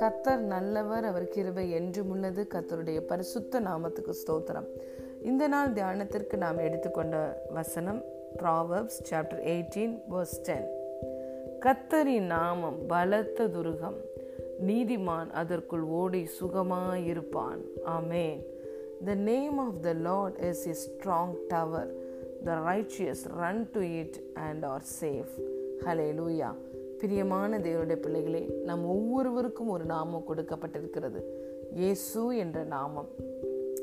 கத்தர் நல்லவர் அவர் கிருபை என்றும் உள்ளது. கத்தருடைய பரிசுத்த நாமத்துக்கு ஸ்தோத்திரம். இந்த நாள் தியானத்திற்கு நாம் எடுத்துக்கொண்ட வசனம் Proverbs chapter eighteen verse ten கத்தரின் நாமம் பலத்த துருகம் நீதிமான் அதற்குள் ஓடி சுகமாயிருப்பான். ஆமேன் the name of the Lord is a strong tower the righteous run to it and are safe hallelujah பிரியமான தேவனுடைய பிள்ளைகளே நம் ஒவ்வொருவருக்கும் ஒரு நாமம் கொடுக்கப்பட்டிருக்கிறது. இயேசு என்ற நாமம்.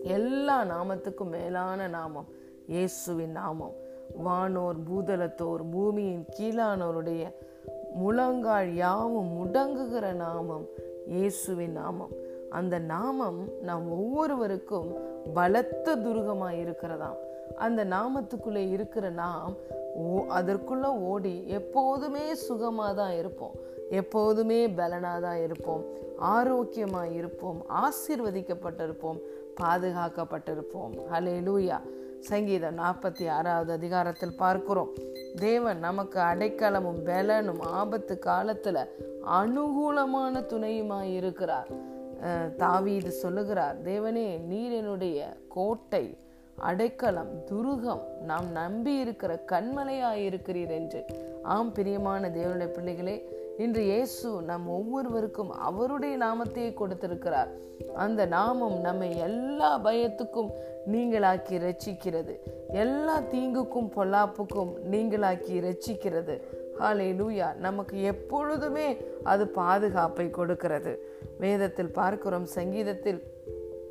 எல்லா நாமத்துக்கும் மேலான நாமம் இயேசுவின் நாமம். வானோர் பூதலத்தோர் பூமியின் கீழானோருடைய முழங்கால் யாவும் முடங்குகிற நாமம் இயேசுவின் நாமம். அந்த நாமம் நாம் ஒவ்வொருவருக்கும் பலத்த துருகமாக இருக்கிறதாம் அந்த நாமத்துக்குள்ளே இருக்கிற நாம் ஓ அதற்குள்ள ஓடி எப்போதுமே சுகமாக தான் இருப்போம். எப்போதுமே பலனாக தான் இருப்போம். ஆரோக்கியமாக இருப்போம். ஆசீர்வதிக்கப்பட்டிருப்போம். பாதுகாக்கப்பட்டிருப்போம். ஹலே லூயா சங்கீதம் நாற்பத்தி ஆறாவது அதிகாரத்தில் பார்க்கிறோம். தேவன் நமக்கு அடைக்கலமும் பலனும் ஆபத்து காலத்துல அனுகூலமான துணையுமாய் இருக்கிறார். தாவீது சொல்லுகிறார் தேவனே நீர் என்னுடைய கோட்டை அடைக்கலம் துருகம் நாம் நம்பி இருக்கிற கண்மலையாய் இருக்கிறீர் என்று. ஆம் பிரியமான தேவனுடைய பிள்ளைகளே இன்று இயேசு நம் ஒவ்வொருவருக்கும் அவருடைய நாமத்தையே கொடுத்திருக்கிறார். அந்த நாமம் நம்மை எல்லா பயத்துக்கும் நீங்களாக்கி ரச்சிக்கிறது எல்லா தீங்குக்கும் பொல்லாப்புக்கும் நீங்களாக்கி ரச்சிக்கிறது ஹாலே லூயா நமக்கு எப்பொழுதுமே அது பாதுகாப்பை கொடுக்கிறது. வேதத்தில் பார்க்கிறோம் சங்கீதத்தில்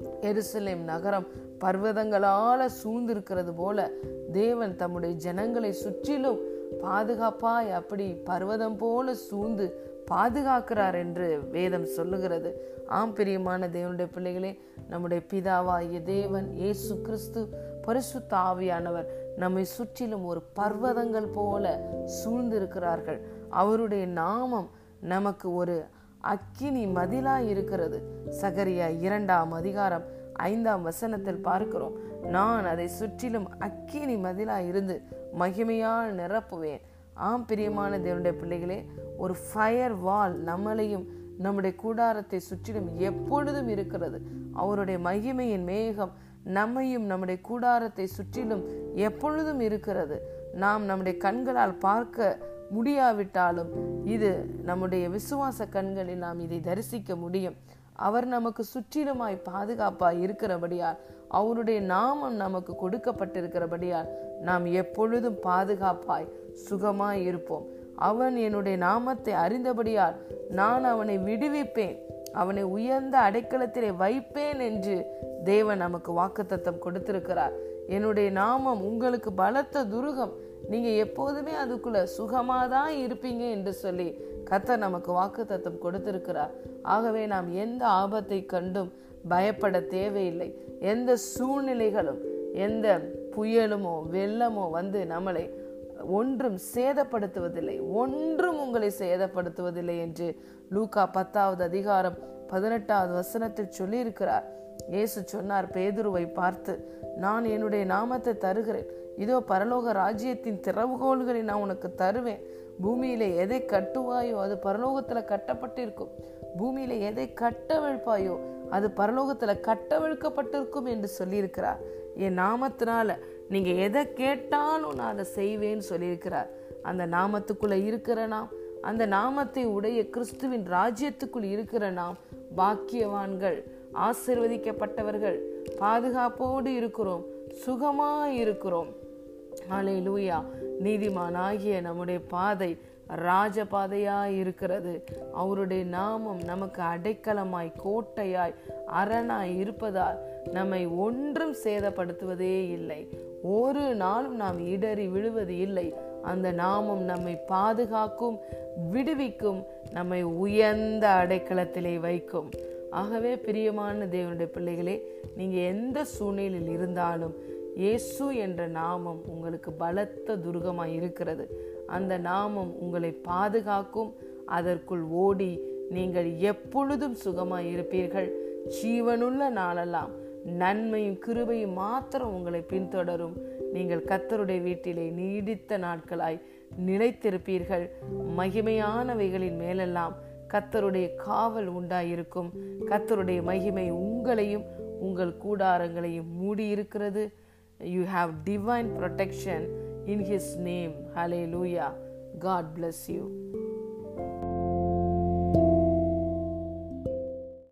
எருசலேம் நகரம் பர்வதங்களால சூழ்ந்திருக்கிறது போல தேவன் தம்முடைய ஜனங்களை சுற்றிலும் பாதுகாப்பாய் அப்படி பர்வதம் போல சூழ்ந்து பாதுகாக்கிறார் என்று வேதம் சொல்லுகிறது. ஆம் பிரியமான தேவனுடைய பிள்ளைகளே நம்முடைய பிதாவாகிய தேவன் இயேசு கிறிஸ்து பரிசு தாவியானவர் நம்மை சுற்றிலும் ஒரு பர்வதங்கள் போல சூழ்ந்திருக்கிறார்கள். அவருடைய நாமம் நமக்கு ஒரு அக்கினி மதிலாய் இருக்கிறது சகரியா இரண்டாம் அதிகாரம் ஐந்தாம் வசனத்தில் பார்க்கிறோம். நான் அதை சுற்றிலும் அக்கினி மதிலாய் இருந்து மகிமையால் நிரப்புவேன். ஆம் பிரியமான தேவனுடைய பிள்ளைகளே ஒரு ஃபயர் வால் நம்மளையும் நம்முடைய கூடாரத்தை சுற்றிலும் எப்பொழுதும் இருக்கிறது. அவருடைய மகிமையின் மேகம் நம்மையும் நம்முடைய கூடாரத்தை சுற்றிலும் எப்பொழுதும் இருக்கிறது. நாம் நம்முடைய கண்களால் பார்க்க முடியாவிட்டாலும் இது நம்முடைய விசுவாச கண்களில் நாம் இதை தரிசிக்க முடியும். அவர் நமக்கு சுற்றிலுமாய் பாதுகாப்பாய் இருக்கிறபடியால் அவருடைய நாமம் நமக்கு கொடுக்கப்பட்டிருக்கிறபடியால் நாம் எப்பொழுதும் பாதுகாப்பாய் சுகமாய் இருப்போம். அவன் என்னுடைய நாமத்தை அறிந்தபடியால் நான் அவனை விடுவிப்பேன். அவனை உயர்ந்த அடைக்கலத்திலே வைப்பேன் என்று தேவன் நமக்கு வாக்குத்தத்தம் கொடுத்திருக்கிறார். என்னுடைய நாமம் உங்களுக்கு பலத்த துருகம். நீங்க எப்போதுமே அதுக்குள்ள சுகமாதான் இருப்பீங்க என்று சொல்லி கத்தர் நமக்கு வாக்கு தத்துவம் கொடுத்திருக்கிறார். ஆகவே நாம் எந்த ஆபத்தை கண்டும் பயப்பட தேவையில்லை. எந்த சூழ்நிலைகளும் எந்த புயலுமோ வெள்ளமோ வந்து நம்மளை ஒன்றும் சேதப்படுத்துவதில்லை. ஒன்றும் உங்களை சேதப்படுத்துவதில்லை என்று லூகா பத்தாவது அதிகாரம் பதினெட்டாவது வசனத்தில் சொல்லியிருக்கிறார். இயேசு சொன்னார் பேதுருவை பார்த்து நான் என்னுடைய நாமத்தை தருகிறேன். இதோ பரலோக ராஜ்யத்தின் திறவுகோள்களை நான் உனக்கு தருவேன். பூமியில எதை கட்டுவாயோ அது பரலோகத்துல கட்டப்பட்டிருக்கும். பூமியில எதை கட்டவிழ்ப்பாயோ அது பரலோகத்துல கட்டவிழ்க்கப்பட்டிருக்கும் என்று சொல்லியிருக்கிறார். என் நாமத்தினால நீங்க எதை கேட்டாலும் நான் அதை செய்வேன்னு சொல்லியிருக்கிறார். அந்த நாமத்துக்குள்ள இருக்கிற நாம் அந்த நாமத்தை உடைய கிறிஸ்துவின் ராஜ்யத்துக்குள் இருக்கிற நாம் பாக்கியவான்கள். ஆசிர்வதிக்கப்பட்டவர்கள். பாதுகாப்போடு இருக்கிறோம். சுகமாய் இருக்கிறோம் ஆலை லூயா நீதிமானாகிய நம்முடைய பாதை ராஜபாதையாய் இருக்கிறது. அவருடைய நாமம் நமக்கு அடைக்கலமாய் கோட்டையாய் அரணாய் இருப்பதால் நம்மை ஒன்றும் சேதப்படுத்துவதே இல்லை. ஒரு நாளும் நாம் இடறி விழுவது இல்லை. அந்த நாமம் நம்மை பாதுகாக்கும் விடுவிக்கும் நம்மை உயர்ந்த அடைக்கலத்திலே வைக்கும். ஆகவே பிரியமான தேவனுடைய பிள்ளைகளே நீங்கள் எந்த சூழ்நிலையில் இருந்தாலும் இயேசு என்ற நாமம் உங்களுக்கு பலத்த துருகமாய் இருக்கிறது. அந்த நாமம் உங்களை பாதுகாக்கும் அதற்குள் ஓடி நீங்கள் எப்பொழுதும் சுகமாக இருப்பீர்கள். ஜீவனுள்ள நாளெல்லாம் நன்மையும் கிருபையும் மாத்திரம் உங்களை பின்தொடரும். நீங்கள் கத்தருடைய வீட்டிலே நீடித்த நாட்களாய் நிலைத்திருப்பீர்கள். மகிமையானவைகளின் மேலெல்லாம் கத்தருடைய காவல் உண்டாயிருக்கும். கத்தருடைய மகிமை உங்களையும் உங்கள் கூடாரங்களையும் மூடி இருக்கிறது you have divine protection in his name hallelujah God bless you